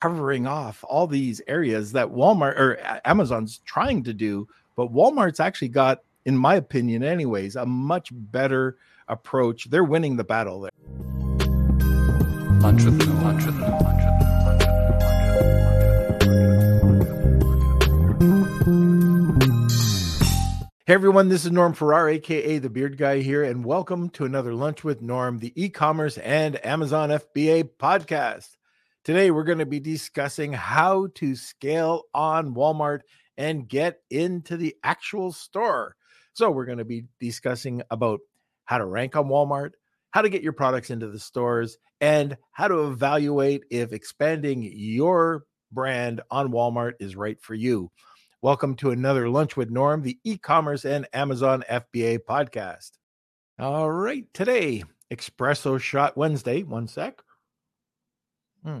covering off all these areas that Walmart or Amazon's trying to do, but Walmart's actually got, in my opinion, anyways, a much better approach. They're winning the battle there. Hey everyone, this is Norm Farrar, aka the Beard Guy here, and welcome to another Lunch with Norm, the e-commerce and Amazon FBA podcast. Today we're going to be discussing how to scale on Walmart and get into the actual store. So we're going to be discussing about how to rank on Walmart, how to get your products into the stores, and how to evaluate if expanding your brand on Walmart is right for you. Welcome to another Lunch with Norm, the e commerce and Amazon FBA podcast. All right, today, Espresso Shot Wednesday. One sec. Hmm.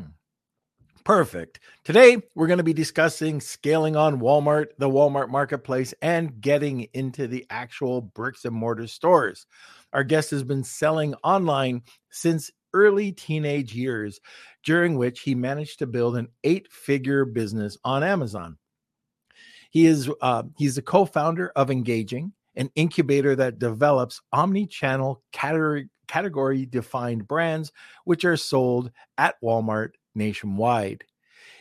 Perfect. Today, we're going to be discussing scaling on Walmart, the Walmart marketplace, and getting into the actual bricks and mortar stores. Our guest has been selling online since early teenage years, during which he managed to build an eight figure business on Amazon. He is uh, he's the co-founder of Engaging, an incubator that develops omni-channel category category defined brands which are sold at Walmart nationwide.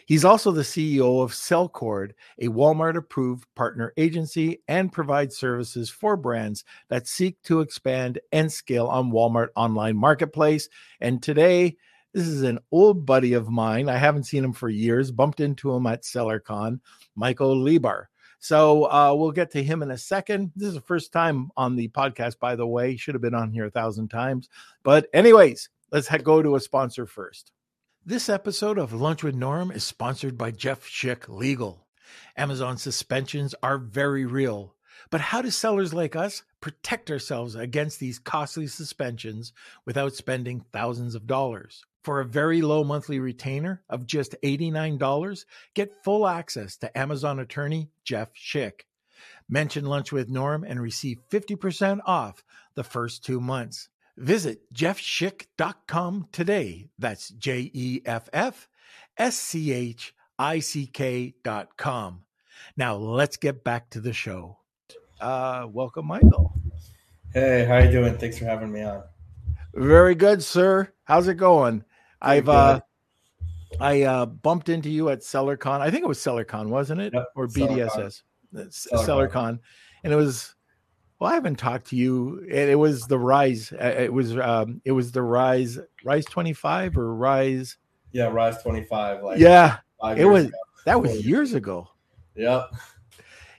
He's also the CEO of SellCord, a Walmart approved partner agency, and provides services for brands that seek to expand and scale on Walmart online marketplace. And today, this is an old buddy of mine. I haven't seen him for years, bumped into him at SellerCon, Michael Lebhar. So uh, we'll get to him in a second. This is the first time on the podcast, by the way. Should have been on here a thousand times. But, anyways, let's go to a sponsor first. This episode of Lunch with Norm is sponsored by Jeff Schick Legal. Amazon suspensions are very real. But how do sellers like us protect ourselves against these costly suspensions without spending thousands of dollars? For a very low monthly retainer of just $89, get full access to Amazon attorney Jeff Schick. Mention Lunch with Norm and receive 50% off the first two months. Visit jeffschick.com today. That's J E F F S C H I C K.com. Now let's get back to the show. Uh, welcome, Michael. Hey, how you doing? Thanks for having me on. Very good, sir. How's it going? Very I've good. uh I uh bumped into you at SellerCon. I think it was SellerCon, wasn't it? Yep, or BDSS. SellerCon. SellerCon. And it was well, I haven't talked to you. It, it was the Rise. Uh, it was um it was the Rise Rise 25 or Rise Yeah, Rise 25 like Yeah. It was ago. that was years ago. Yep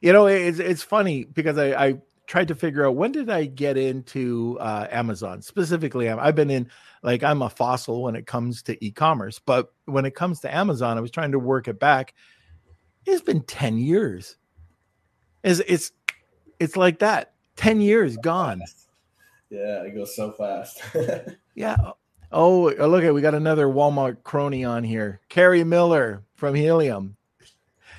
you know, it's it's funny because I, I tried to figure out when did I get into uh, Amazon specifically. I've been in like I'm a fossil when it comes to e-commerce, but when it comes to Amazon, I was trying to work it back. It's been ten years. It's it's it's like that. Ten years gone. Yeah, it goes so fast. yeah. Oh, look at we got another Walmart crony on here, Carrie Miller from Helium.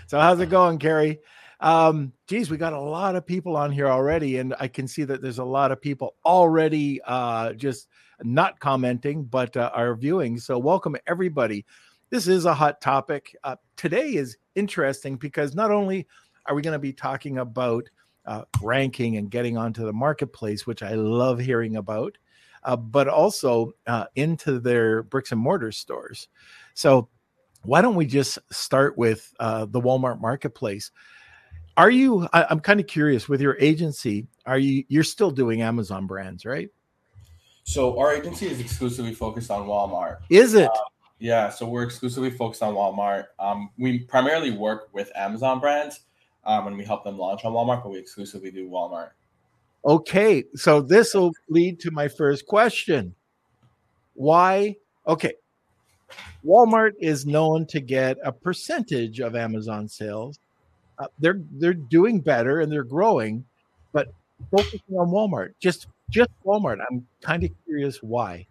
So how's it going, Carrie? Um, geez, we got a lot of people on here already, and I can see that there's a lot of people already uh, just not commenting, but uh, are viewing. So, welcome everybody. This is a hot topic. Uh, today is interesting because not only are we going to be talking about uh, ranking and getting onto the marketplace, which I love hearing about, uh, but also uh, into their bricks and mortar stores. So, why don't we just start with uh, the Walmart marketplace? Are you? I, am kind of curious with your agency. Are you? You're still doing Amazon brands, right? So our agency is exclusively focused on Walmart. Is it? Uh, yeah. So we're exclusively focused on Walmart. Um, we primarily work with Amazon brands, um, and we help them launch on Walmart, but we exclusively do Walmart. Okay, so this will lead to my first question. Why? Okay, Walmart is known to get a percentage of Amazon sales uh, they're they're doing better and they're growing, but focusing on Walmart, just just Walmart. I'm kind of curious why.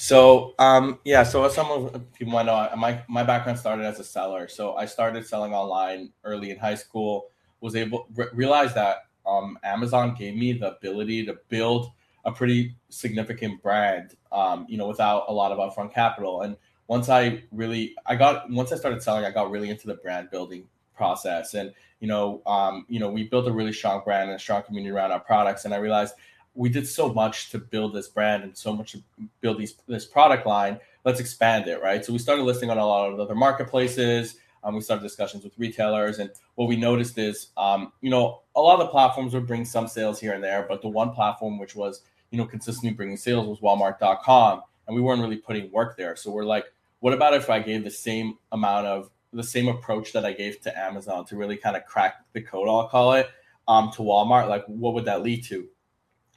So um, yeah, so as some of people might know, my my background started as a seller. So I started selling online early in high school. Was able re- realize that um, Amazon gave me the ability to build a pretty significant brand, um, you know, without a lot of upfront capital. And once I really I got once I started selling, I got really into the brand building process, and you know, um, you know, we built a really strong brand and a strong community around our products, and I realized we did so much to build this brand and so much to build these this product line. Let's expand it, right? So we started listing on a lot of other marketplaces. Um, we started discussions with retailers, and what we noticed is, um, you know, a lot of the platforms would bring some sales here and there, but the one platform which was, you know, consistently bringing sales was Walmart.com, and we weren't really putting work there. So we're like, what about if I gave the same amount of the same approach that I gave to Amazon to really kind of crack the code, I'll call it, um, to Walmart? Like, what would that lead to?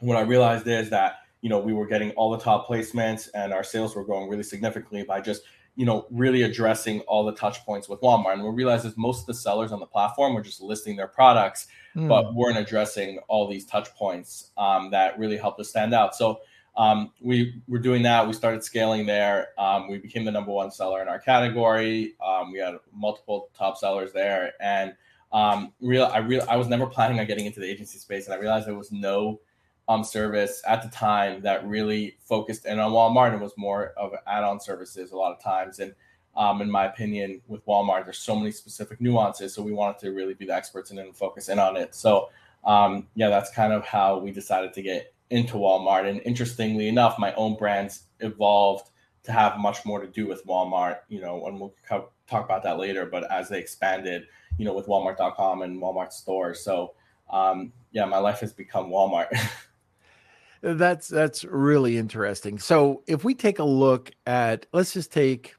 What I realized is that you know we were getting all the top placements and our sales were growing really significantly by just you know really addressing all the touch points with Walmart. And we realized is most of the sellers on the platform were just listing their products, mm. but weren't addressing all these touch points um, that really helped us stand out. So um, we were doing that. We started scaling there. Um, we became the number one seller in our category. Um, we had multiple top sellers there, and um, real I real I was never planning on getting into the agency space, and I realized there was no um, service at the time that really focused in on Walmart and was more of add-on services a lot of times. And um, in my opinion, with Walmart, there's so many specific nuances. So we wanted to really be the experts and then focus in on it. So um, yeah, that's kind of how we decided to get into Walmart. And interestingly enough, my own brands evolved to have much more to do with Walmart. You know, and we'll talk about that later. But as they expanded, you know, with Walmart.com and Walmart stores, so um, yeah, my life has become Walmart. That's that's really interesting. So if we take a look at let's just take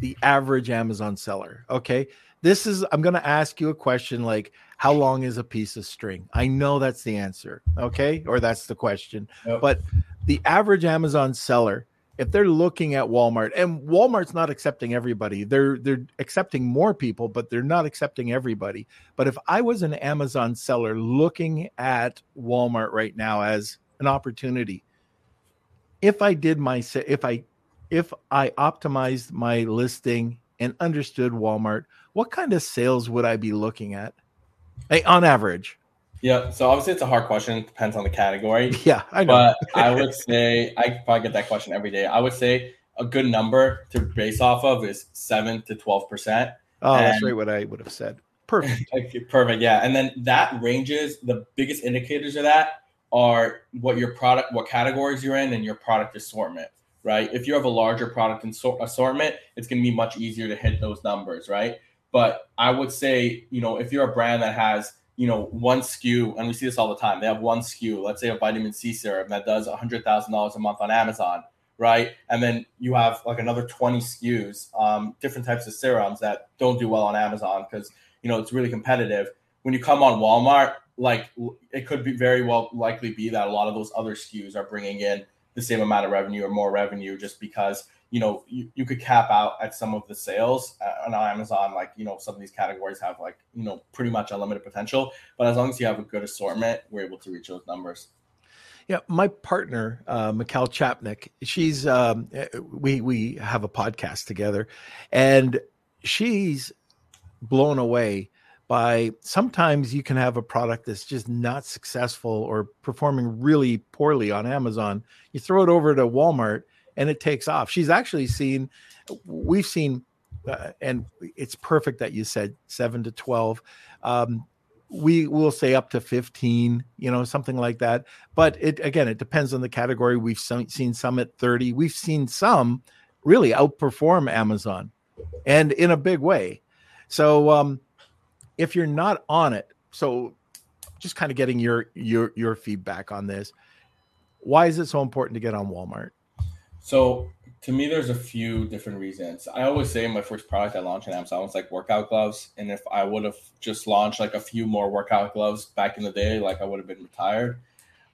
the average Amazon seller. Okay. This is I'm gonna ask you a question like how long is a piece of string? I know that's the answer, okay, or that's the question. Yep. But the average Amazon seller, if they're looking at Walmart, and Walmart's not accepting everybody, they're they're accepting more people, but they're not accepting everybody. But if I was an Amazon seller looking at Walmart right now as an opportunity. If I did my if I if I optimized my listing and understood Walmart, what kind of sales would I be looking at? Hey, on average. Yeah, so obviously it's a hard question. It depends on the category. Yeah, I know. But I would say I probably get that question every day. I would say a good number to base off of is seven to twelve percent. Oh, and, that's right. What I would have said. Perfect. perfect. Yeah, and then that ranges. The biggest indicators of that are what your product, what categories you're in, and your product assortment, right? If you have a larger product assortment, it's going to be much easier to hit those numbers, right? But I would say, you know, if you're a brand that has, you know, one SKU, and we see this all the time, they have one SKU, let's say a vitamin C serum that does $100,000 a month on Amazon, right? And then you have like another 20 SKUs, um, different types of serums that don't do well on Amazon because, you know, it's really competitive. When you come on Walmart, like it could be very well likely be that a lot of those other SKUs are bringing in the same amount of revenue or more revenue just because you know you, you could cap out at some of the sales uh, on Amazon like you know some of these categories have like you know pretty much unlimited potential. But as long as you have a good assortment we're able to reach those numbers. Yeah, my partner, uh, Mikhail Chapnik, she's um, we we have a podcast together, and she's blown away by sometimes you can have a product that's just not successful or performing really poorly on Amazon. You throw it over to Walmart and it takes off. She's actually seen, we've seen, uh, and it's perfect that you said seven to 12. Um, we will say up to 15 you know something like that but it again it depends on the category we've seen some at 30 we've seen some really outperform amazon and in a big way so um if you're not on it, so just kind of getting your your your feedback on this. Why is it so important to get on Walmart? So to me, there's a few different reasons. I always say my first product I launched on Amazon was like workout gloves, and if I would have just launched like a few more workout gloves back in the day, like I would have been retired.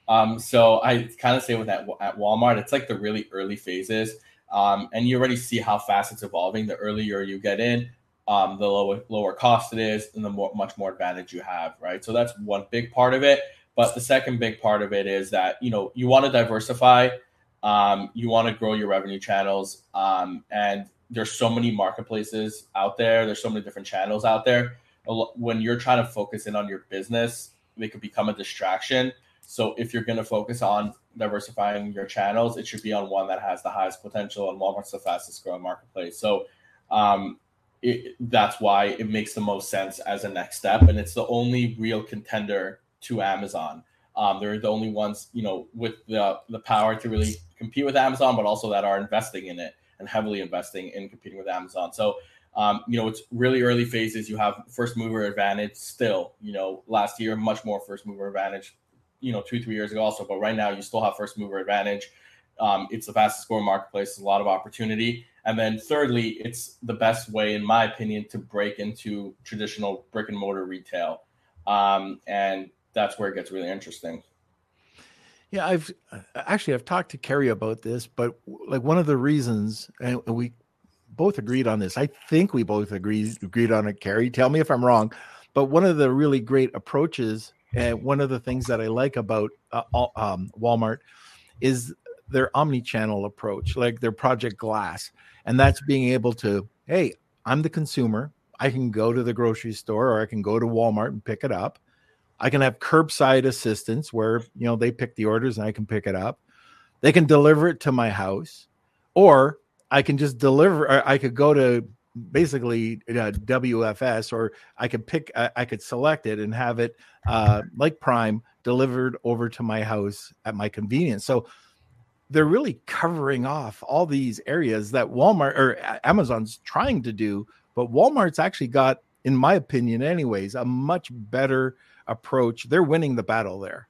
Um, so I kind of say with that at Walmart, it's like the really early phases, um, and you already see how fast it's evolving. The earlier you get in, um, the lower lower cost it is, and the more much more advantage you have, right? So that's one big part of it. But the second big part of it is that you know you want to diversify, um, you want to grow your revenue channels, um, and there's so many marketplaces out there. There's so many different channels out there. When you're trying to focus in on your business, they could become a distraction. So if you're going to focus on diversifying your channels, it should be on one that has the highest potential, and Walmart's the fastest growing marketplace. So um, it, that's why it makes the most sense as a next step, and it's the only real contender to Amazon. Um, they're the only ones, you know, with the the power to really compete with Amazon, but also that are investing in it and heavily investing in competing with Amazon. So, um, you know, it's really early phases. You have first mover advantage still. You know, last year much more first mover advantage. You know, two three years ago also, but right now you still have first mover advantage. Um, it's the fastest growing marketplace. a lot of opportunity. And then thirdly, it's the best way, in my opinion, to break into traditional brick and mortar retail. Um, and that's where it gets really interesting. Yeah, I've actually I've talked to Carrie about this, but like one of the reasons, and we both agreed on this. I think we both agreed agreed on it. Carrie, tell me if I'm wrong, but one of the really great approaches, and one of the things that I like about uh, um, Walmart is their omni-channel approach, like their Project Glass, and that's being able to, hey, I'm the consumer. I can go to the grocery store or I can go to Walmart and pick it up. I can have curbside assistance where you know they pick the orders and I can pick it up. They can deliver it to my house, or I can just deliver. I could go to basically uh, WFS, or I could pick. I, I could select it and have it uh, like Prime delivered over to my house at my convenience. So they're really covering off all these areas that Walmart or Amazon's trying to do, but Walmart's actually got, in my opinion, anyways, a much better approach. They're winning the battle there.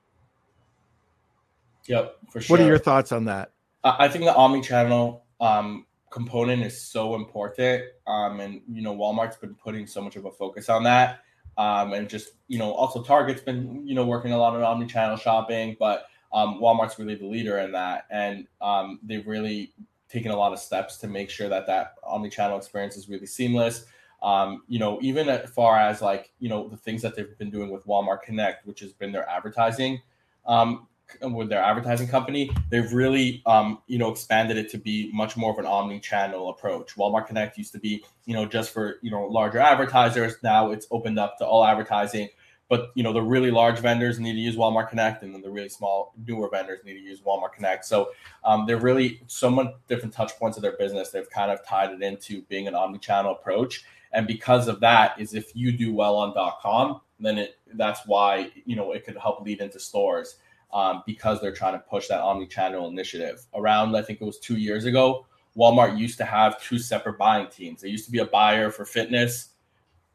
Yep, for sure. What are your thoughts on that? I think the omni-channel um, component is so important, um, and you know, Walmart's been putting so much of a focus on that, um, and just you know, also Target's been you know working a lot on omni-channel shopping, but um, Walmart's really the leader in that, and um, they've really taken a lot of steps to make sure that that omni-channel experience is really seamless. Um, you know, even as far as like, you know, the things that they've been doing with Walmart Connect, which has been their advertising, um, with their advertising company, they've really, um, you know, expanded it to be much more of an omni-channel approach. Walmart Connect used to be, you know, just for, you know, larger advertisers. Now it's opened up to all advertising. But, you know, the really large vendors need to use Walmart Connect, and then the really small, newer vendors need to use Walmart Connect. So um, they're really so many different touch points of their business. They've kind of tied it into being an omni-channel approach and because of that is if you do well on com then it that's why you know it could help lead into stores um, because they're trying to push that omni-channel initiative around i think it was two years ago walmart used to have two separate buying teams there used to be a buyer for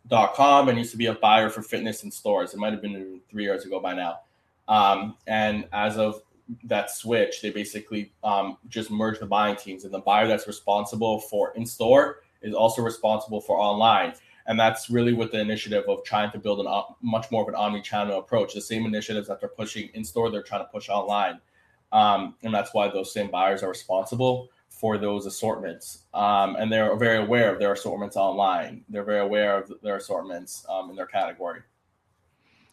fitness.com and used to be a buyer for fitness in stores it might have been three years ago by now um, and as of that switch they basically um, just merged the buying teams and the buyer that's responsible for in store is also responsible for online. And that's really with the initiative of trying to build a much more of an omni-channel approach. The same initiatives that they're pushing in store, they're trying to push online. Um, and that's why those same buyers are responsible for those assortments. Um, and they're very aware of their assortments online. They're very aware of their assortments um, in their category.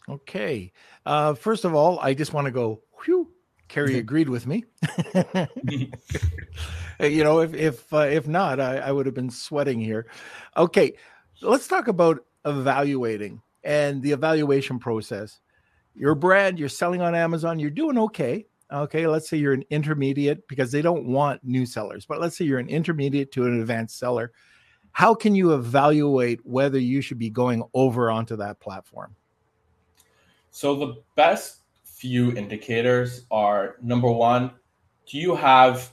Okay. Uh, first of all, I just want to go, whew, Carrie agreed with me. you know, if if uh, if not, I, I would have been sweating here. Okay, let's talk about evaluating and the evaluation process. Your brand, you're selling on Amazon, you're doing okay. Okay, let's say you're an intermediate because they don't want new sellers, but let's say you're an intermediate to an advanced seller. How can you evaluate whether you should be going over onto that platform? So the best few indicators are number one, do you have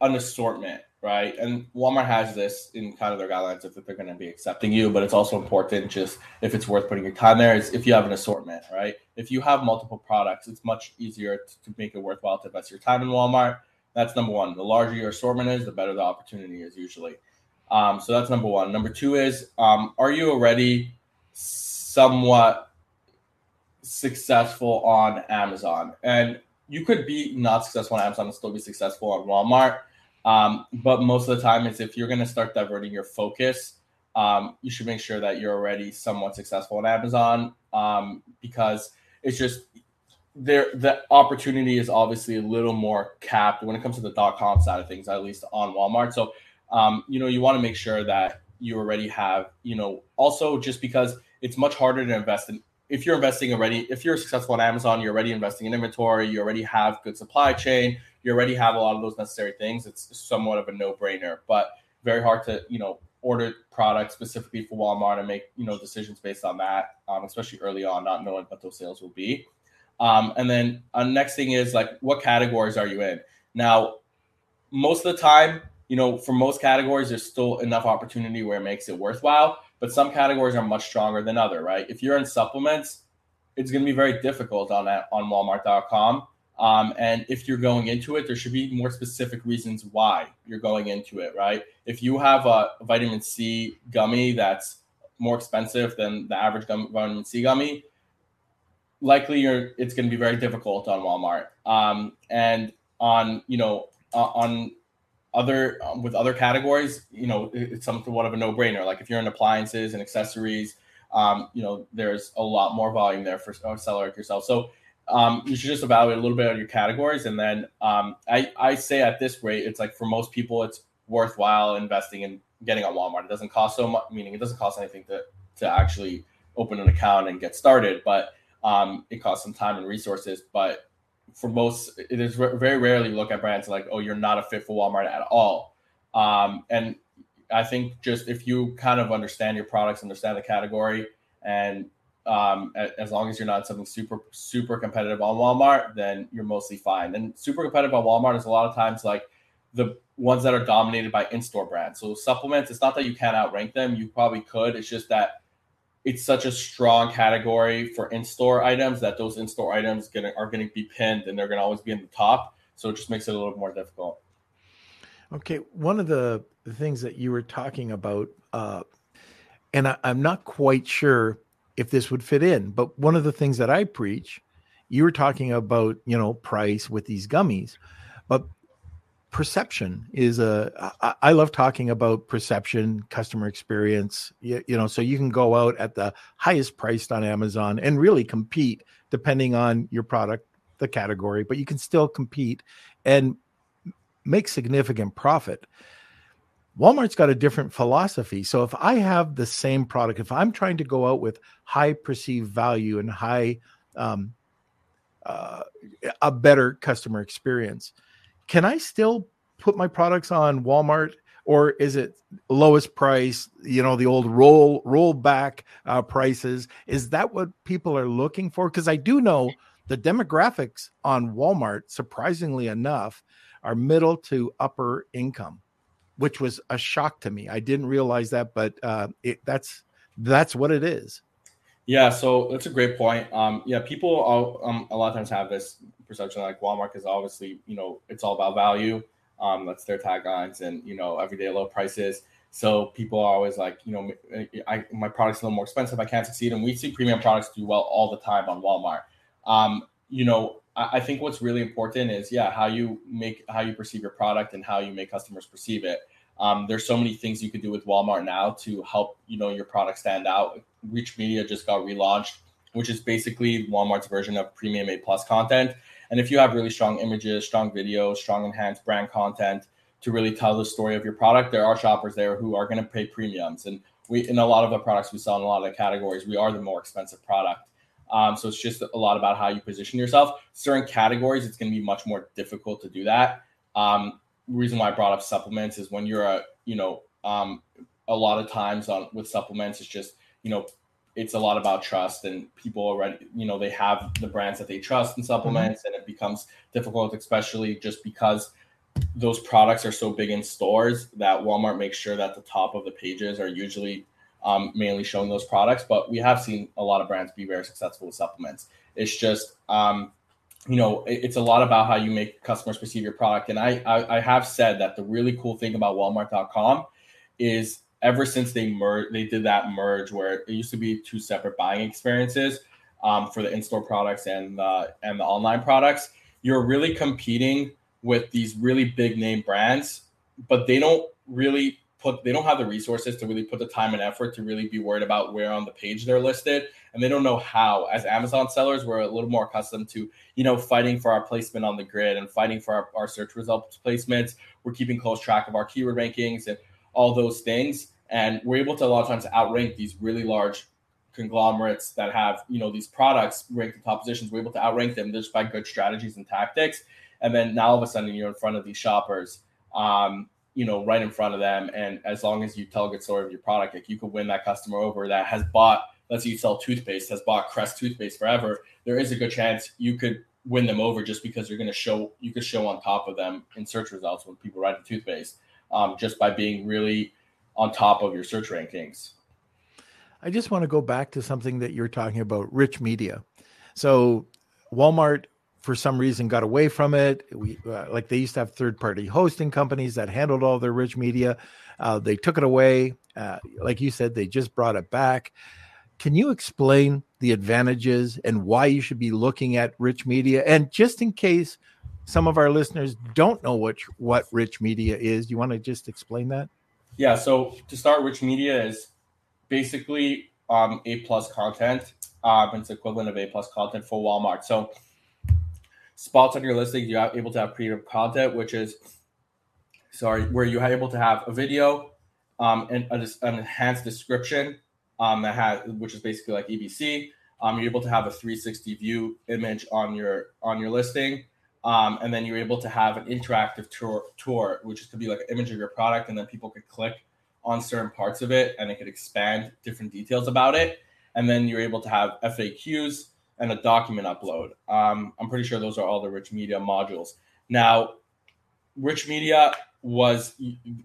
an assortment, right? And Walmart has this in kind of their guidelines if they're going to be accepting you, but it's also important just if it's worth putting your time there is if you have an assortment, right? If you have multiple products, it's much easier to, to make it worthwhile to invest your time in Walmart. That's number one. The larger your assortment is, the better the opportunity is usually. Um, so that's number one. Number two is, um, are you already somewhat successful on Amazon. And you could be not successful on Amazon and still be successful on Walmart. Um, but most of the time, is if you're going to start diverting your focus, um, you should make sure that you're already somewhat successful on Amazon um, because it's just there. The opportunity is obviously a little more capped when it comes to the dot com side of things, at least on Walmart. So, um, you know, you want to make sure that you already have, you know, also just because it's much harder to invest in if you're investing already, if you're successful on Amazon, you're already investing in inventory, you already have good supply chain, you already have a lot of those necessary things. It's somewhat of a no brainer, but very hard to, you know, order products specifically for Walmart and make, you know, decisions based on that, um, especially early on, not knowing what those sales will be. Um, and then uh, next thing is like, what categories are you in? Now, most of the time, you know, for most categories, there's still enough opportunity where it makes it worthwhile. But some categories are much stronger than other, right? If you're in supplements, it's going to be very difficult on that on Walmart.com. Um, and if you're going into it, there should be more specific reasons why you're going into it, right? If you have a vitamin C gummy that's more expensive than the average gum, vitamin C gummy, likely you're it's going to be very difficult on Walmart. Um, and on you know on other um, with other categories, you know, it's somewhat of a no brainer. Like if you're in appliances and accessories, um, you know, there's a lot more volume there for a seller like yourself. So um, you should just evaluate a little bit on your categories, and then um, I I say at this rate, it's like for most people, it's worthwhile investing in getting on Walmart. It doesn't cost so much, meaning it doesn't cost anything to to actually open an account and get started, but um, it costs some time and resources. But for most, it is very rarely look at brands like, oh, you're not a fit for Walmart at all. Um, and I think just if you kind of understand your products, understand the category, and um, as long as you're not something super super competitive on Walmart, then you're mostly fine. And super competitive on Walmart is a lot of times like the ones that are dominated by in-store brands. So supplements, it's not that you can't outrank them. You probably could. It's just that it's such a strong category for in-store items that those in-store items gonna, are going to be pinned and they're going to always be in the top. So it just makes it a little more difficult. Okay, one of the things that you were talking about, uh, and I, I'm not quite sure if this would fit in, but one of the things that I preach, you were talking about, you know, price with these gummies, but perception is a I, I love talking about perception customer experience you, you know so you can go out at the highest priced on amazon and really compete depending on your product the category but you can still compete and make significant profit. Walmart's got a different philosophy. So if i have the same product if i'm trying to go out with high perceived value and high um, uh, a better customer experience can I still put my products on Walmart or is it lowest price you know the old roll roll back uh, prices? Is that what people are looking for? Because i do know the demographics on walmart surprisingly enough are middle to upper income which was a shock to me. I didn't realize that but uh, it, that's that's what it is yeah so that's a great point um, yeah people um, a lot of times have this perception like Walmart is obviously, you know, it's all about value. Um, that's their taglines and, you know, everyday low prices. So people are always like, you know, I, my product's a little more expensive. I can't succeed. And we see premium products do well all the time on Walmart. Um, you know, I, I think what's really important is, yeah, how you make, how you perceive your product and how you make customers perceive it. Um, there's so many things you can do with Walmart now to help, you know, your product stand out. Rich Media just got relaunched, which is basically Walmart's version of premium A plus content. And if you have really strong images, strong videos, strong enhanced brand content to really tell the story of your product, there are shoppers there who are going to pay premiums. And we, in a lot of the products we sell in a lot of the categories, we are the more expensive product. Um, so it's just a lot about how you position yourself. Certain categories, it's going to be much more difficult to do that. Um, reason why I brought up supplements is when you're a, you know, um, a lot of times on with supplements, it's just, you know, it's a lot about trust and people already you know they have the brands that they trust in supplements mm-hmm. and it becomes difficult especially just because those products are so big in stores that walmart makes sure that the top of the pages are usually um, mainly showing those products but we have seen a lot of brands be very successful with supplements it's just um, you know it's a lot about how you make customers perceive your product and I, I i have said that the really cool thing about walmart.com is ever since they merged, they did that merge where it used to be two separate buying experiences um, for the in-store products and the and the online products. You're really competing with these really big name brands, but they don't really put they don't have the resources to really put the time and effort to really be worried about where on the page they're listed and they don't know how as amazon sellers we're a little more accustomed to you know fighting for our placement on the grid and fighting for our, our search results placements we're keeping close track of our keyword rankings and all those things. And we're able to a lot of times outrank these really large conglomerates that have you know these products ranked in top positions. We're able to outrank them just by good strategies and tactics. And then now all of a sudden you're in front of these shoppers, um, you know, right in front of them. And as long as you tell a good story of your product, like you could win that customer over that has bought, let's say you sell toothpaste, has bought Crest toothpaste forever. There is a good chance you could win them over just because you're going to show you could show on top of them in search results when people write the toothpaste um, just by being really on top of your search rankings. I just want to go back to something that you're talking about rich media. So walmart for some reason got away from it. We uh, like they used to have third party hosting companies that handled all their rich media. Uh, they took it away. Uh, like you said they just brought it back can you explain the advantages and why you should be looking at rich media? And just in case some of our listeners don't know what what rich media is, do you want to just explain that? Yeah. So to start, rich media is basically um, A plus content. Um, it's equivalent of A plus content for Walmart. So spots on your listing, you're able to have premium content, which is sorry, where you're able to have a video um, and an enhanced description um, that has which is basically like EBC. Um, you're able to have a 360 view image on your on your listing, um, and then you're able to have an interactive tour tour, which could be like an image of your product, and then people could click on certain parts of it, and it could expand different details about it. And then you're able to have FAQs and a document upload. Um, I'm pretty sure those are all the rich media modules. Now, rich media was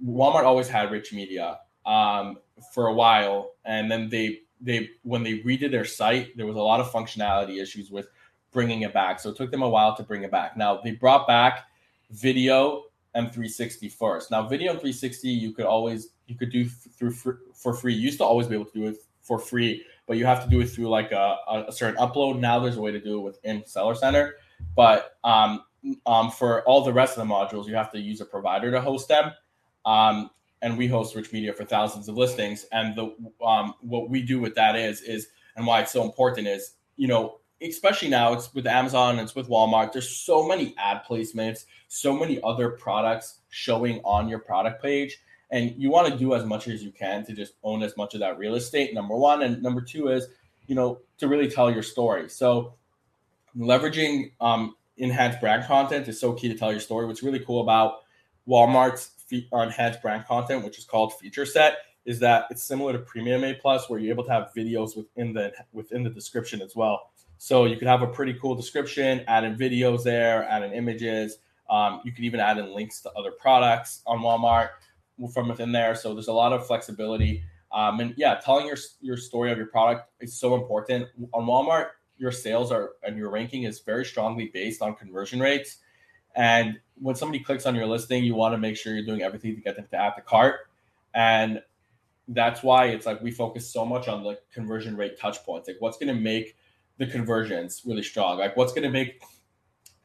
Walmart always had rich media um, for a while, and then they they when they redid their site, there was a lot of functionality issues with bringing it back. So it took them a while to bring it back. Now they brought back video and 360 first. Now video and 360 you could always you could do through for free. You used to always be able to do it for free, but you have to do it through like a, a certain upload. Now there's a way to do it within Seller Center, but um, um, for all the rest of the modules, you have to use a provider to host them. Um, and we host rich media for thousands of listings. And the um, what we do with that is is and why it's so important is you know especially now it's with amazon it's with walmart there's so many ad placements so many other products showing on your product page. And you want to do as much as you can to just own as much of that real estate number one. And number two is you know to really tell your story. So leveraging um, enhanced brand content is so key to tell your story. What's really cool about walmart's enhanced brand content, which is called feature set, is that it's similar to Premium A Plus, where you're able to have videos within the within the description as well. So you could have a pretty cool description, add in videos there, add in images. Um, you could even add in links to other products on Walmart from within there. So there's a lot of flexibility. Um, and yeah, telling your your story of your product is so important on Walmart. Your sales are and your ranking is very strongly based on conversion rates. And when somebody clicks on your listing, you want to make sure you're doing everything to get them to add the cart. And that's why it's like we focus so much on the conversion rate touch points. Like what's going to make the conversions really strong? Like what's going to make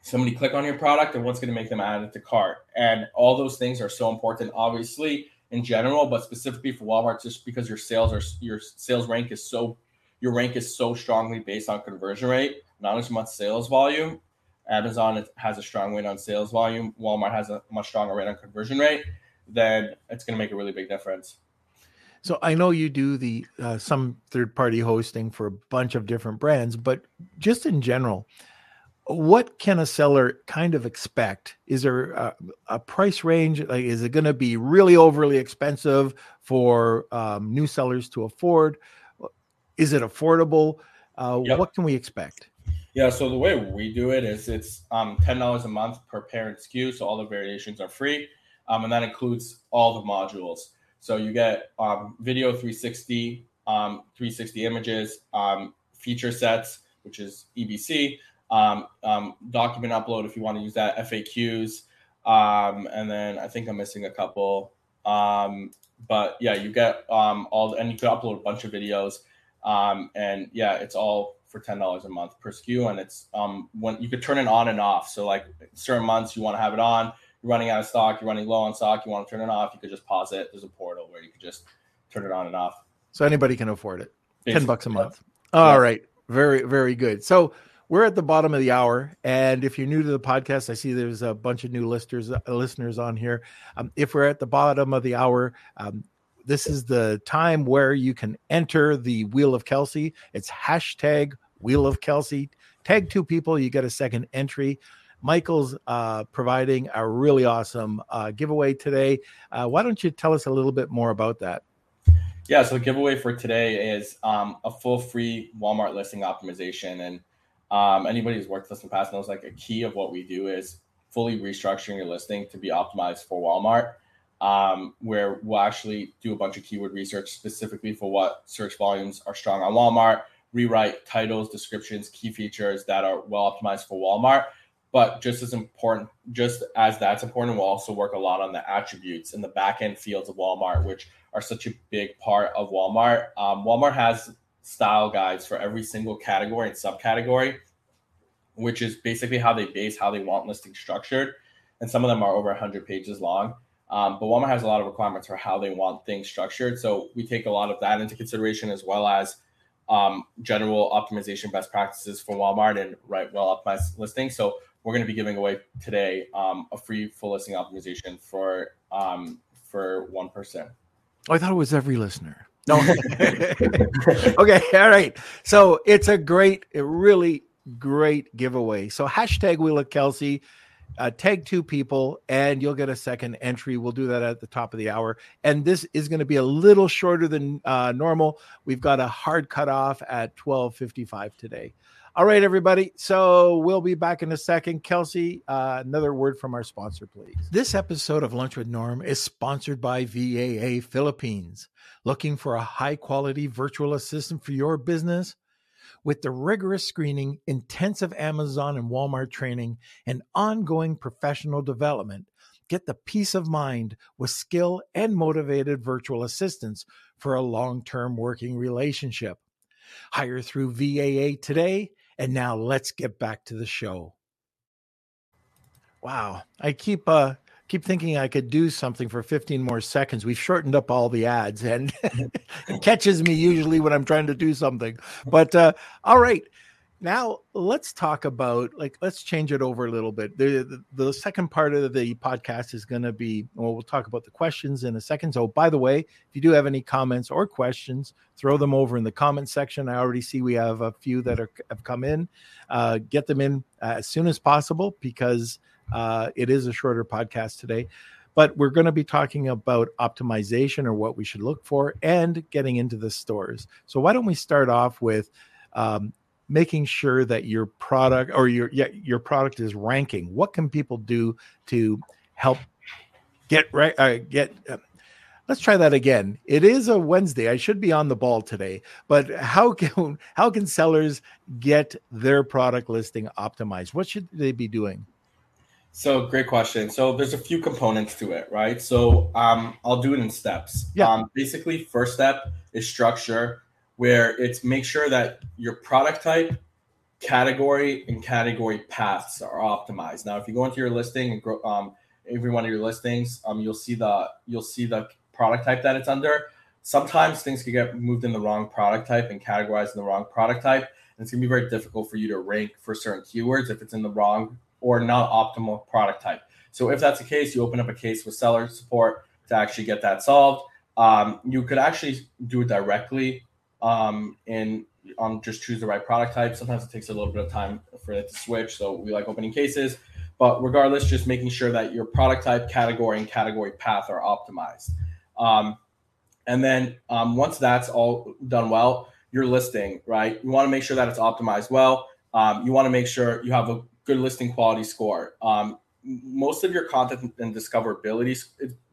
somebody click on your product and what's going to make them add it to cart? And all those things are so important, obviously in general, but specifically for Walmart, just because your sales are your sales rank is so your rank is so strongly based on conversion rate, not as much sales volume. Amazon has a strong win on sales volume, Walmart has a much stronger rate on conversion rate, then it's going to make a really big difference. So I know you do the uh, some third party hosting for a bunch of different brands, but just in general, what can a seller kind of expect? Is there a, a price range? Like, is it going to be really overly expensive for um, new sellers to afford? Is it affordable? Uh, yep. What can we expect? Yeah, so the way we do it is it's um, ten dollars a month per parent SKU, so all the variations are free, um, and that includes all the modules. So you get um, video 360, um, 360 images, um, feature sets, which is EBC, um, document upload if you want to use that, FAQs, and then I think I'm missing a couple. but yeah, you get all, and you can upload a bunch of videos, and yeah, it's all for ten dollars a month per SKU, and it's um when you could turn it on and off. So like certain months you want to have it on, you're running out of stock, you're running low on stock, you want to turn it off, you could just pause it. There's a portal where you could just turn it on and off. So anybody can afford it. Basically, ten bucks a month. Yeah. All yeah. right, very very good. So we're at the bottom of the hour, and if you're new to the podcast, I see there's a bunch of new listeners uh, listeners on here. Um, if we're at the bottom of the hour, um, this is the time where you can enter the Wheel of Kelsey. It's hashtag Wheel of Kelsey. Tag two people, you get a second entry. Michael's uh, providing a really awesome uh, giveaway today. Uh, why don't you tell us a little bit more about that? Yeah, so the giveaway for today is um, a full free Walmart listing optimization. And um, anybody who's worked with us in the past knows like a key of what we do is fully restructuring your listing to be optimized for Walmart, um, where we'll actually do a bunch of keyword research specifically for what search volumes are strong on Walmart, rewrite titles, descriptions, key features that are well optimized for Walmart. But just as important, just as that's important, we'll also work a lot on the attributes and the back end fields of Walmart, which are such a big part of Walmart. Um, Walmart has style guides for every single category and subcategory, which is basically how they base how they want listing structured. And some of them are over 100 pages long. Um, but Walmart has a lot of requirements for how they want things structured. So we take a lot of that into consideration as well as um, general optimization best practices for Walmart and write well optimized listings. So we're going to be giving away today um, a free full listing optimization for um, for one person. Oh, I thought it was every listener. No. okay. All right. So it's a great, a really great giveaway. So hashtag Wheel of Kelsey, uh, tag two people, and you'll get a second entry. We'll do that at the top of the hour. And this is going to be a little shorter than uh, normal. We've got a hard cutoff at 12:55 today. All right, everybody. So we'll be back in a second. Kelsey, uh, another word from our sponsor, please. This episode of Lunch with Norm is sponsored by VAA Philippines. Looking for a high quality virtual assistant for your business? With the rigorous screening, intensive Amazon and Walmart training, and ongoing professional development, get the peace of mind with skill and motivated virtual assistants for a long term working relationship. Hire through VAA today and now let's get back to the show. Wow, I keep uh keep thinking I could do something for 15 more seconds. We've shortened up all the ads and it catches me usually when I'm trying to do something. But uh all right. Now let's talk about like let's change it over a little bit. The the, the second part of the podcast is going to be well we'll talk about the questions in a second. So by the way, if you do have any comments or questions, throw them over in the comment section. I already see we have a few that are have come in. Uh, get them in uh, as soon as possible because uh, it is a shorter podcast today. But we're going to be talking about optimization or what we should look for and getting into the stores. So why don't we start off with um, making sure that your product or your yeah, your product is ranking what can people do to help get right uh, get uh, let's try that again it is a wednesday i should be on the ball today but how can how can sellers get their product listing optimized what should they be doing so great question so there's a few components to it right so um, i'll do it in steps yeah. Um, basically first step is structure where it's make sure that your product type, category, and category paths are optimized. Now, if you go into your listing and grow, um, every one of your listings, um, you'll see the you'll see the product type that it's under. Sometimes things can get moved in the wrong product type and categorized in the wrong product type, and it's gonna be very difficult for you to rank for certain keywords if it's in the wrong or not optimal product type. So if that's the case, you open up a case with seller support to actually get that solved. Um, you could actually do it directly um, and um, just choose the right product type. Sometimes it takes a little bit of time for it to switch. So we like opening cases. But regardless, just making sure that your product type, category, and category path are optimized. Um, and then um, once that's all done well, your listing, right? You want to make sure that it's optimized well. Um, you want to make sure you have a good listing quality score. Um, most of your content and discoverability,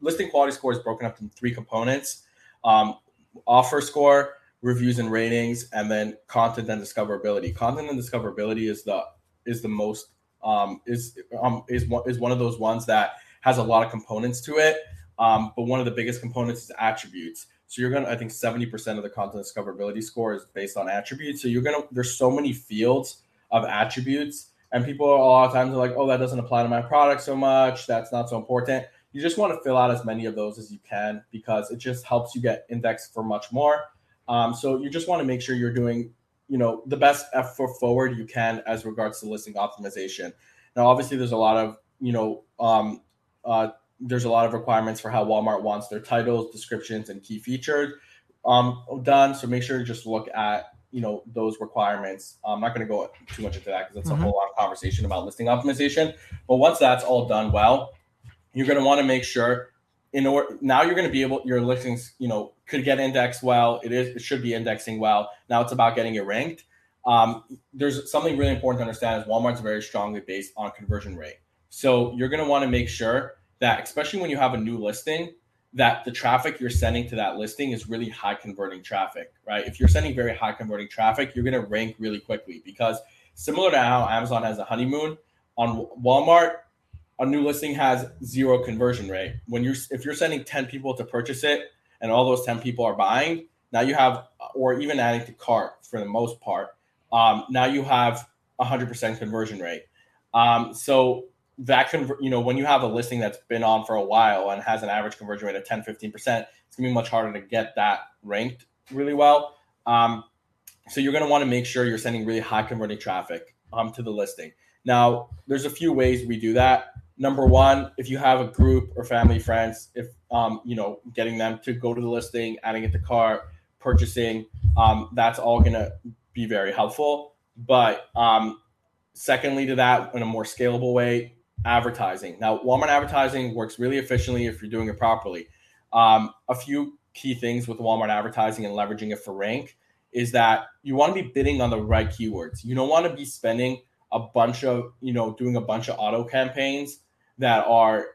listing quality score is broken up in three components um, offer score, reviews and ratings, and then content and discoverability. Content and discoverability is the is the most um, is um, is one is one of those ones that has a lot of components to it. Um, but one of the biggest components is attributes. So you're gonna, I think, seventy percent of the content discoverability score is based on attributes. So you're gonna, there's so many fields of attributes, and people a lot of times are like, oh, that doesn't apply to my product so much. That's not so important. You just want to fill out as many of those as you can because it just helps you get indexed for much more. Um, so you just want to make sure you're doing, you know, the best effort forward you can as regards to listing optimization. Now, obviously, there's a lot of, you know, um, uh, there's a lot of requirements for how Walmart wants their titles, descriptions, and key features um, done. So make sure to just look at you know those requirements. I'm not going to go too much into that because it's mm-hmm. a whole lot of conversation about listing optimization. But once that's all done well, you're going to want to make sure in order now you're going to be able your listings you know could get indexed well. It is it should be indexing well. Now it's about getting it ranked. Um, there's something really important to understand is Walmart's very strongly based on conversion rate. So you're going to want to make sure that, especially when you have a new listing, that the traffic you're sending to that listing is really high converting traffic, right? If you're sending very high converting traffic, you're going to rank really quickly because similar to how Amazon has a honeymoon on Walmart, a new listing has zero conversion rate. When you're if you're sending 10 people to purchase it and all those 10 people are buying, now you have or even adding to cart for the most part, um, now you have 100% conversion rate. Um, so that convert, you know, when you have a listing that's been on for a while and has an average conversion rate of 10, 15%, it's gonna be much harder to get that ranked really well. Um, so you're gonna want to make sure you're sending really high converting traffic um, to the listing. Now, there's a few ways we do that. Number one, if you have a group or family, friends, if um, you know, getting them to go to the listing, adding it to cart, purchasing, um, that's all gonna be very helpful. But um, secondly, to that, in a more scalable way, advertising. Now, Walmart advertising works really efficiently if you're doing it properly. Um, a few key things with Walmart advertising and leveraging it for rank is that you want to be bidding on the right keywords. You don't want to be spending a bunch of, you know, doing a bunch of auto campaigns that are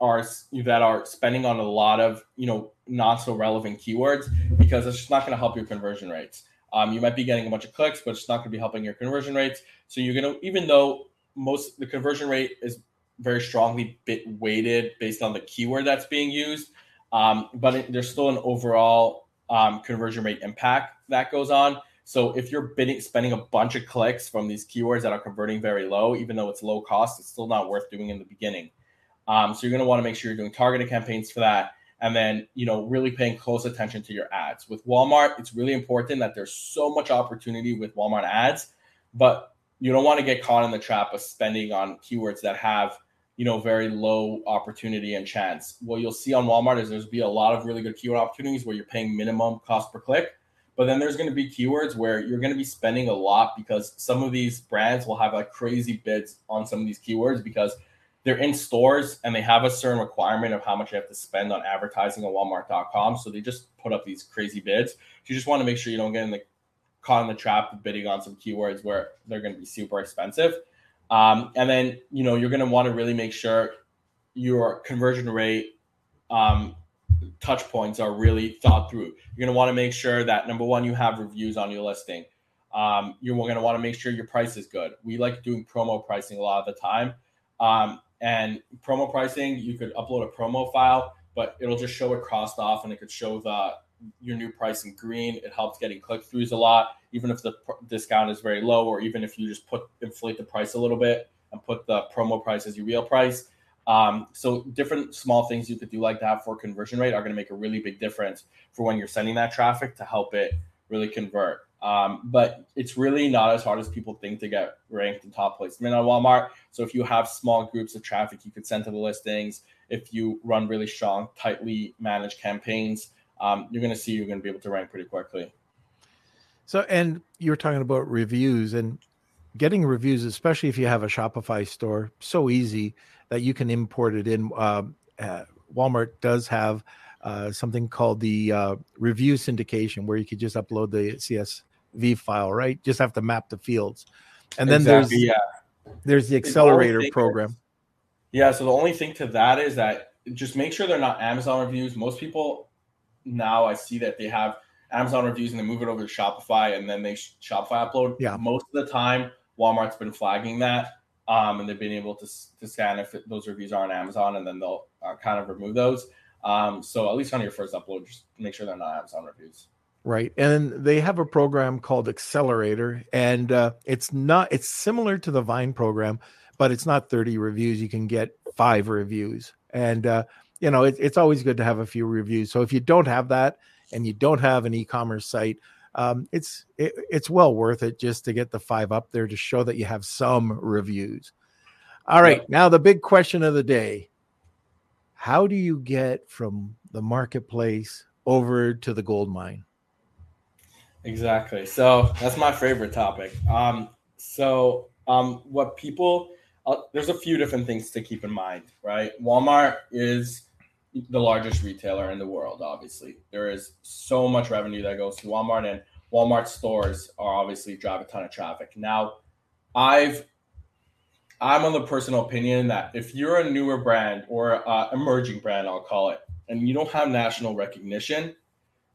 are that are spending on a lot of, you know, not so relevant keywords because it's just not going to help your conversion rates. Um, you might be getting a bunch of clicks, but it's not going to be helping your conversion rates. So you're going to, even though most the conversion rate is very strongly bit weighted based on the keyword that's being used. Um, but there's still an overall um, conversion rate impact that goes on. So if you're bidding, spending a bunch of clicks from these keywords that are converting very low, even though it's low cost, it's still not worth doing in the beginning. Um, so you're going to want to make sure you're doing targeted campaigns for that, and then you know really paying close attention to your ads. With Walmart, it's really important that there's so much opportunity with Walmart ads, but you don't want to get caught in the trap of spending on keywords that have you know very low opportunity and chance. What you'll see on walmart is there's be a lot of really good keyword opportunities where you're paying minimum cost per click but then there's going to be keywords where you're going to be spending a lot because some of these brands will have like crazy bids on some of these keywords because they're in stores and they have a certain requirement of how much you have to spend on advertising on walmart.com so they just put up these crazy bids. So you just want to make sure you don't get in the caught in the trap of bidding on some keywords where they're going to be super expensive. Um, and then, you know, you're going to want to really make sure your conversion rate um, touch points are really thought through. You're going to want to make sure that number one, you have reviews on your listing. Um, you're going to want to make sure your price is good. We like doing promo pricing a lot of the time. Um, and promo pricing, you could upload a promo file, but it'll just show it crossed off and it could show the your new price in green. It helps getting click throughs a lot, even if the pr- discount is very low, or even if you just put inflate the price a little bit and put the promo price as your real price. Um, so different small things you could do like that for conversion rate are going to make a really big difference for when you're sending that traffic to help it really convert. Um, but it's really not as hard as people think to get ranked in top placement on Walmart. So if you have small groups of traffic you could send to the listings, if you run really strong, tightly managed campaigns, um, you're going to see you're going to be able to rank pretty quickly. So, and you're talking about reviews and getting reviews, especially if you have a Shopify store, so easy that you can import it in. Uh, uh, Walmart does have uh, something called the uh, review syndication, where you could just upload the CSV file, right? Just have to map the fields, and then exactly, there's yeah. there's the accelerator the program. Is, yeah, so the only thing to that is that just make sure they're not Amazon reviews. Most people now I see that they have Amazon reviews and they move it over to Shopify and then they Shopify upload. Yeah. Most of the time, Walmart's been flagging that. Um, and they've been able to, to scan if it, those reviews are on Amazon and then they'll uh, kind of remove those. Um, so at least on your first upload, just make sure they're not Amazon reviews. Right. And they have a program called Accelerator and uh, it's not, it's similar to the Vine program, but it's not 30 reviews. You can get five reviews. And uh, you know, it, it's always good to have a few reviews. So if you don't have that and you don't have an e-commerce site, um, it's it, it's well worth it just to get the five up there to show that you have some reviews. All right, yeah. now the big question of the day: how do you get from the marketplace over to the gold mine? Exactly. So that's my favorite topic. Um, so um, what people uh, there's a few different things to keep in mind, right? Walmart is the largest retailer in the world. Obviously, there is so much revenue that goes to Walmart, and Walmart stores are obviously drive a ton of traffic. Now, I've I'm on the personal opinion that if you're a newer brand or uh, emerging brand, I'll call it, and you don't have national recognition,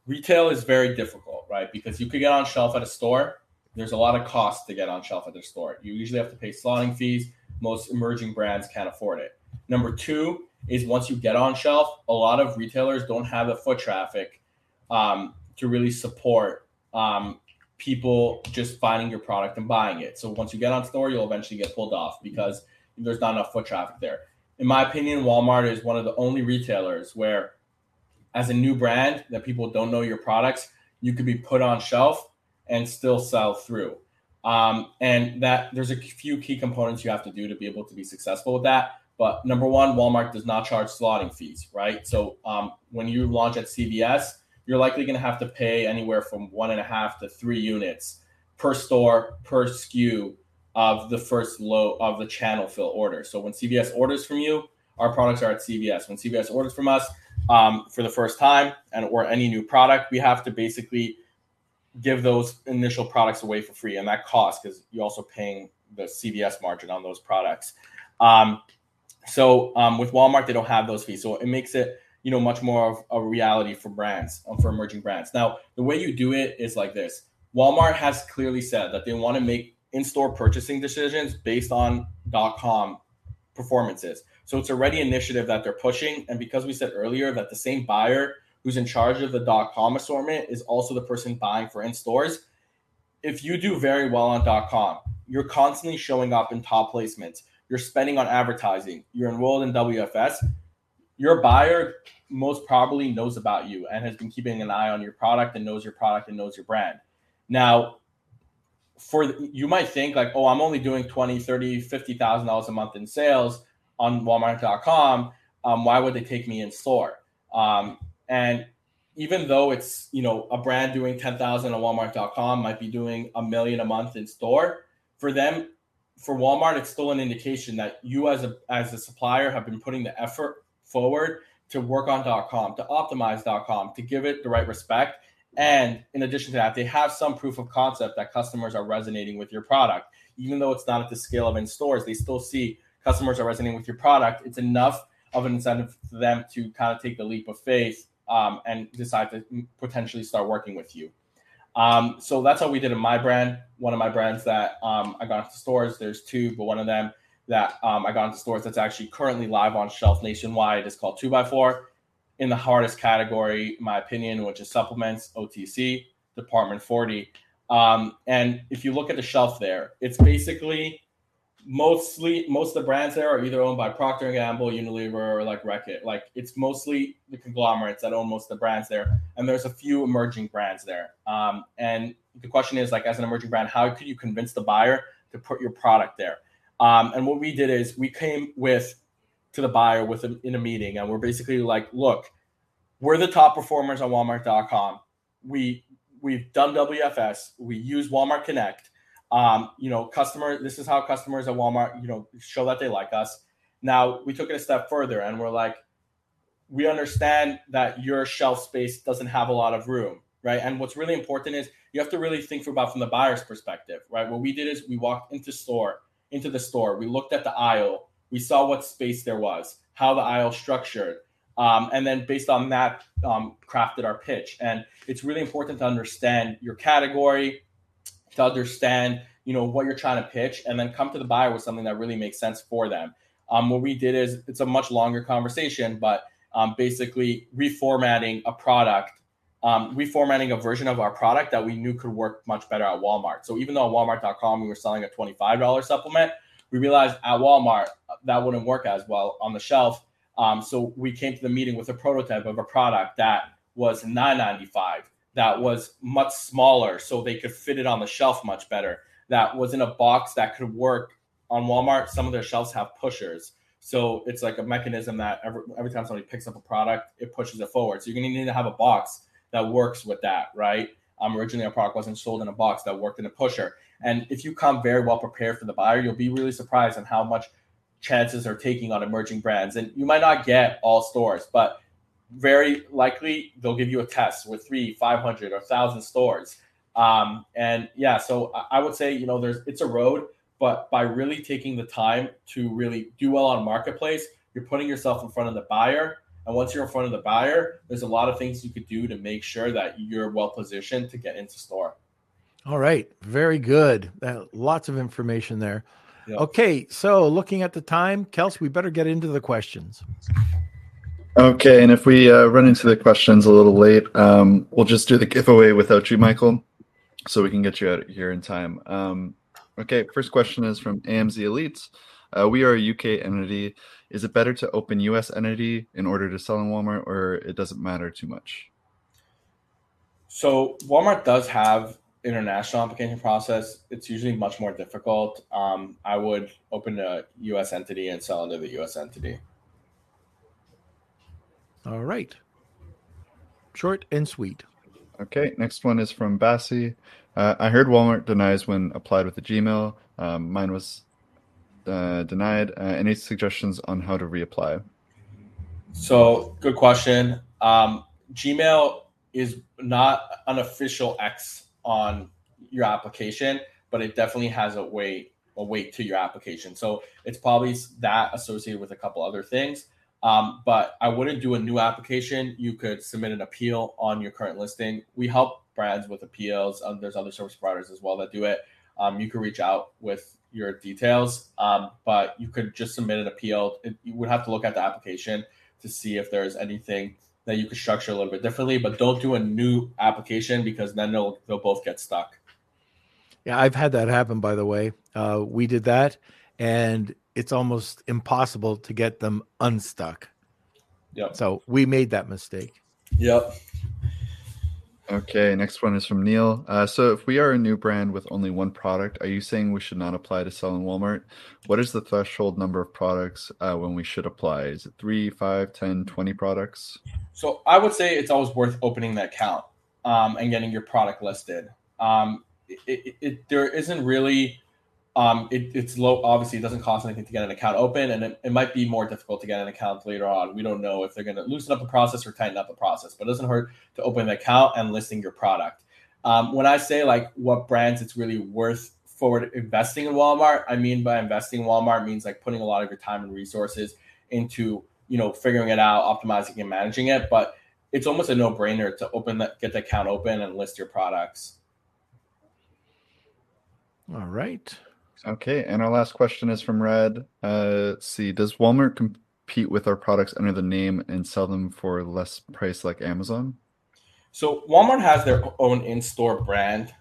retail is very difficult, right? Because you could get on shelf at a store. There's a lot of cost to get on shelf at the store. You usually have to pay slotting fees. Most emerging brands can't afford it. Number two is once you get on shelf, a lot of retailers don't have the foot traffic um, to really support um, people just finding your product and buying it. So once you get on store, you'll eventually get pulled off because there's not enough foot traffic there. In my opinion, Walmart is one of the only retailers where, as a new brand that people don't know your products, you could be put on shelf and still sell through. Um, and that there's a few key components you have to do to be able to be successful with that. But number one, Walmart does not charge slotting fees, right? So um, when you launch at CVS, you're likely going to have to pay anywhere from one and a half to three units per store per SKU of the first low of the channel fill order. So when CVS orders from you, our products are at CVS. When CVS orders from us um, for the first time and or any new product, we have to basically give those initial products away for free, and that costs because you're also paying the CVS margin on those products. Um, so um, with Walmart, they don't have those fees, so it makes it you know much more of a reality for brands um, for emerging brands. Now the way you do it is like this. Walmart has clearly said that they want to make in-store purchasing decisions based on dot com performances. So it's already initiative that they're pushing and because we said earlier that the same buyer who's in charge of the com assortment is also the person buying for in stores if you do very well on com you're constantly showing up in top placements you're spending on advertising you're enrolled in wfs your buyer most probably knows about you and has been keeping an eye on your product and knows your product and knows your brand. Now, for the, you might think like, oh, I'm only doing 20, 30, 50,000 dollars a month in sales on walmart.com. Um, why would they take me in store? Um, and even though it's, you know, a brand doing 10,000 on walmart.com might be doing a million a month in store for them, for Walmart, it's still an indication that you as a, as a supplier have been putting the effort forward to work on .com, to optimize .com, to give it the right respect. And in addition to that, they have some proof of concept that customers are resonating with your product. Even though it's not at the scale of in stores, they still see customers are resonating with your product. It's enough of an incentive for them to kind of take the leap of faith um, and decide to potentially start working with you. Um, so that's how we did in my brand. One of my brands that um, I got into stores, there's two, but one of them that um, I got into stores that's actually currently live on shelf nationwide is called 2x4 in the hardest category, in my opinion, which is supplements, OTC, Department 40. Um, and if you look at the shelf there, it's basically mostly most of the brands there are either owned by Procter and Gamble, Unilever, or like Reckitt. Like it's mostly the conglomerates that own most of the brands there, and there's a few emerging brands there. Um, and the question is, like, as an emerging brand, how could you convince the buyer to put your product there? Um, and what we did is we came with to the buyer with a, in a meeting, and we're basically like, look, we're the top performers on Walmart.com. We we've done WFS. We use Walmart Connect. Um, you know, customer. This is how customers at Walmart, you know, show that they like us. Now we took it a step further, and we're like, we understand that your shelf space doesn't have a lot of room, right? And what's really important is you have to really think about from the buyer's perspective, right? What we did is we walked into store into the store. We looked at the aisle. We saw what space there was, how the aisle structured, um, and then based on that, um, crafted our pitch. And it's really important to understand your category, to understand you know what you're trying to pitch, and then come to the buyer with something that really makes sense for them. Um, what we did is it's a much longer conversation, but um, basically reformatting a product um, reformatting a version of our product that we knew could work much better at Walmart. So even though at Walmart.com we were selling a $25 supplement, we realized at Walmart uh, that wouldn't work as well on the shelf. Um, so we came to the meeting with a prototype of a product that was $9.95, that was much smaller, so they could fit it on the shelf much better. That was in a box that could work on Walmart. Some of their shelves have pushers. So it's like a mechanism that every, every time somebody picks up a product, it pushes it forward. So you're going to need to have a box that works with that, right? Um, originally, a product wasn't sold in a box that worked in a pusher. And if you come very well prepared for the buyer, you'll be really surprised on how much chances are taking on emerging brands. And you might not get all stores, but very likely they'll give you a test with three, 500 or 1,000 stores. Um, and yeah, so I would say, you know, there's it's a road, but by really taking the time to really do well on marketplace, you're putting yourself in front of the buyer. And once you're in front of the buyer, there's a lot of things you could do to make sure that you're well positioned to get into store. All right, very good. Uh, lots of information there. Yep. Okay, so looking at the time, Kels, we better get into the questions. Okay, and if we uh, run into the questions a little late, um, we'll just do the giveaway without you, Michael, so we can get you out here in time. Um, okay, first question is from AMZ Elites. Uh, we are a UK entity. Is it better to open US entity in order to sell in Walmart, or it doesn't matter too much? So Walmart does have international application process, it's usually much more difficult. Um, I would open a U.S. entity and sell under the U.S. entity. All right. Short and sweet. Okay. Next one is from Bassi. Uh, I heard Walmart denies when applied with a Gmail. Um, mine was uh, denied. Uh, any suggestions on how to reapply? So, good question. Um, Gmail is not an official X on your application, but it definitely has a weight a weight to your application. So it's probably that associated with a couple other things. Um, but I wouldn't do a new application. You could submit an appeal on your current listing. We help brands with appeals. Um, there's other service providers as well that do it. Um, you could reach out with your details, um, but you could just submit an appeal. It, you would have to look at the application to see if there's anything that you could structure a little bit differently, but don't do a new application because then they'll they'll both get stuck. Yeah, I've had that happen. By the way, uh, we did that, and it's almost impossible to get them unstuck. Yep. So we made that mistake. Yep. Okay, next one is from Neil. Uh, so, if we are a new brand with only one product, are you saying we should not apply to sell in Walmart? What is the threshold number of products uh, when we should apply? Is it three, five, 10, 20 products? So, I would say it's always worth opening that account um, and getting your product listed. Um, it, it, it, there isn't really um, it, it's low. Obviously, it doesn't cost anything to get an account open, and it, it, might be more difficult to get an account later on. We don't know if they're going to loosen up the process or tighten up the process, but it doesn't hurt to open an account and listing your product. Um, when I say like what brands it's really worth forward investing in Walmart, I mean by investing in Walmart means like putting a lot of your time and resources into you know figuring it out, optimizing and managing it. But it's almost a no brainer to open that, get the account open and list your products. All right. Okay, and our last question is from Red. Uh, see, does Walmart compete with our products under the name and sell them for less price like Amazon? So Walmart has their own in-store brand,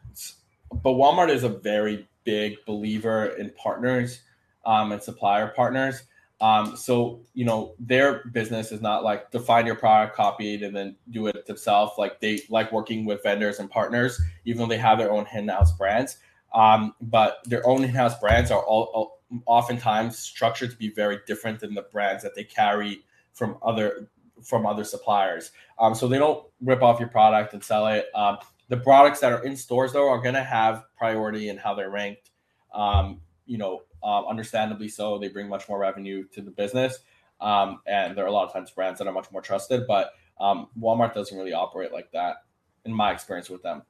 but Walmart is a very big believer in partners um, and supplier partners. Um, so you know their business is not like define your product, copy it, and then do it themselves. Like they like working with vendors and partners, even though they have their own in-house brands. Um, but their own in-house brands are all, all, oftentimes structured to be very different than the brands that they carry from other from other suppliers. Um, so they don't rip off your product and sell it. Um, the products that are in stores though are going to have priority in how they're ranked. Um, you know, um, understandably so. They bring much more revenue to the business, um, and there are a lot of times brands that are much more trusted. But Walmart doesn't really operate like that, in my experience with them.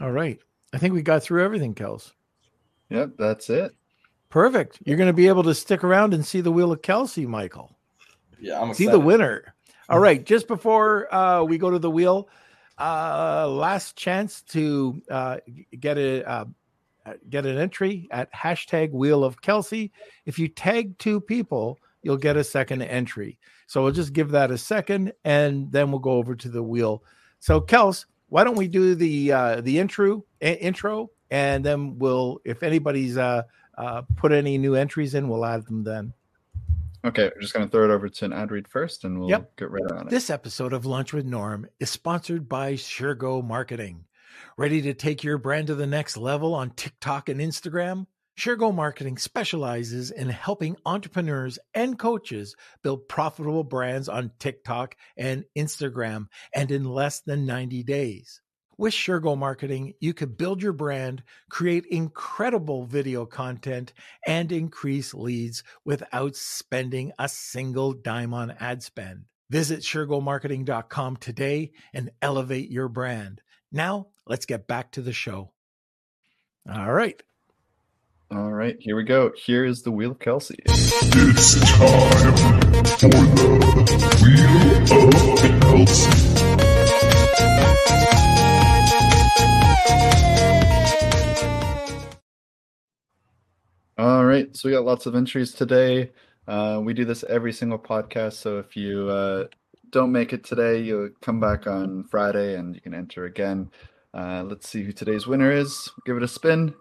All right. I think we got through everything, Kels. Yep, that's it. Perfect. You're going to be able to stick around and see the wheel of Kelsey, Michael. Yeah, I'm excited. see the winner. All right, just before uh, we go to the wheel, uh, last chance to uh, get a uh, get an entry at hashtag Wheel of Kelsey. If you tag two people, you'll get a second entry. So we'll just give that a second, and then we'll go over to the wheel. So Kels, why don't we do the uh, the intro intro, and then we'll if anybody's uh, uh, put any new entries in, we'll add them then. Okay, we're just going to throw it over to an ad read first, and we'll yep. get right on it. This episode of Lunch with Norm is sponsored by SureGo Marketing. Ready to take your brand to the next level on TikTok and Instagram? SureGo Marketing specializes in helping entrepreneurs and coaches build profitable brands on TikTok and Instagram and in less than 90 days. With SureGo Marketing, you could build your brand, create incredible video content, and increase leads without spending a single dime on ad spend. Visit SureGoMarketing.com today and elevate your brand. Now, let's get back to the show. All right. All right, here we go. Here is the Wheel of Kelsey. It's time for the Wheel of Kelsey. All right, so we got lots of entries today. Uh, we do this every single podcast, so if you uh, don't make it today, you'll come back on Friday and you can enter again. Uh, let's see who today's winner is. Give it a spin.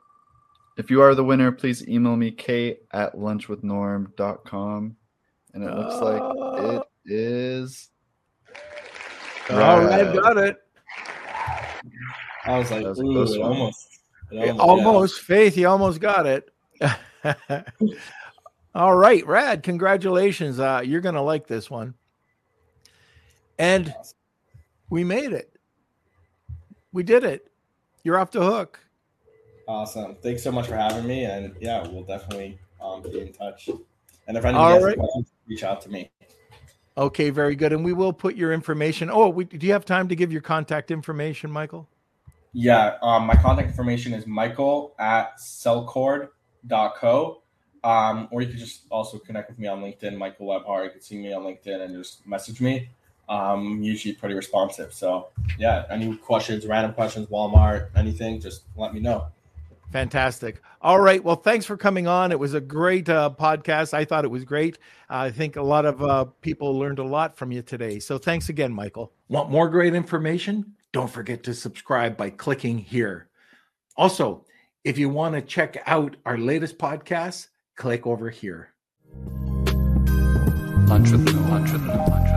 If you are the winner, please email me kate at lunchwithnorm.com. And it looks like it is. All right, got it. I was like, That was ooh, close it almost, it Yeah, almost, almost faith you almost got it all right rad congratulations uh you're gonna like this one and we made it we did it you're off the hook yeah. Awesome. Thanks so much for having me, and yeah, we'll definitely um, be in touch. And if anyone has right. questions, reach out to me. okay very good and we will put your information oh we, do you have time to give your contact information michael Yeah, um, my contact information is michael at sellcord.co. Um, or you could just also connect with me on LinkedIn, Michael Lebhar. You can see me on LinkedIn and just message me. Um, usually pretty responsive. So yeah, any questions, random questions, Walmart, anything, just let me know. Fantastic. All right. Well, thanks for coming on. It was a great uh, podcast. I thought it was great. I think a lot of uh, people learned a lot from you today. So thanks again, Michael. Want more great information? Don't forget to subscribe by clicking here. Also, if you want to check out our latest podcast, click over here. Lunch with no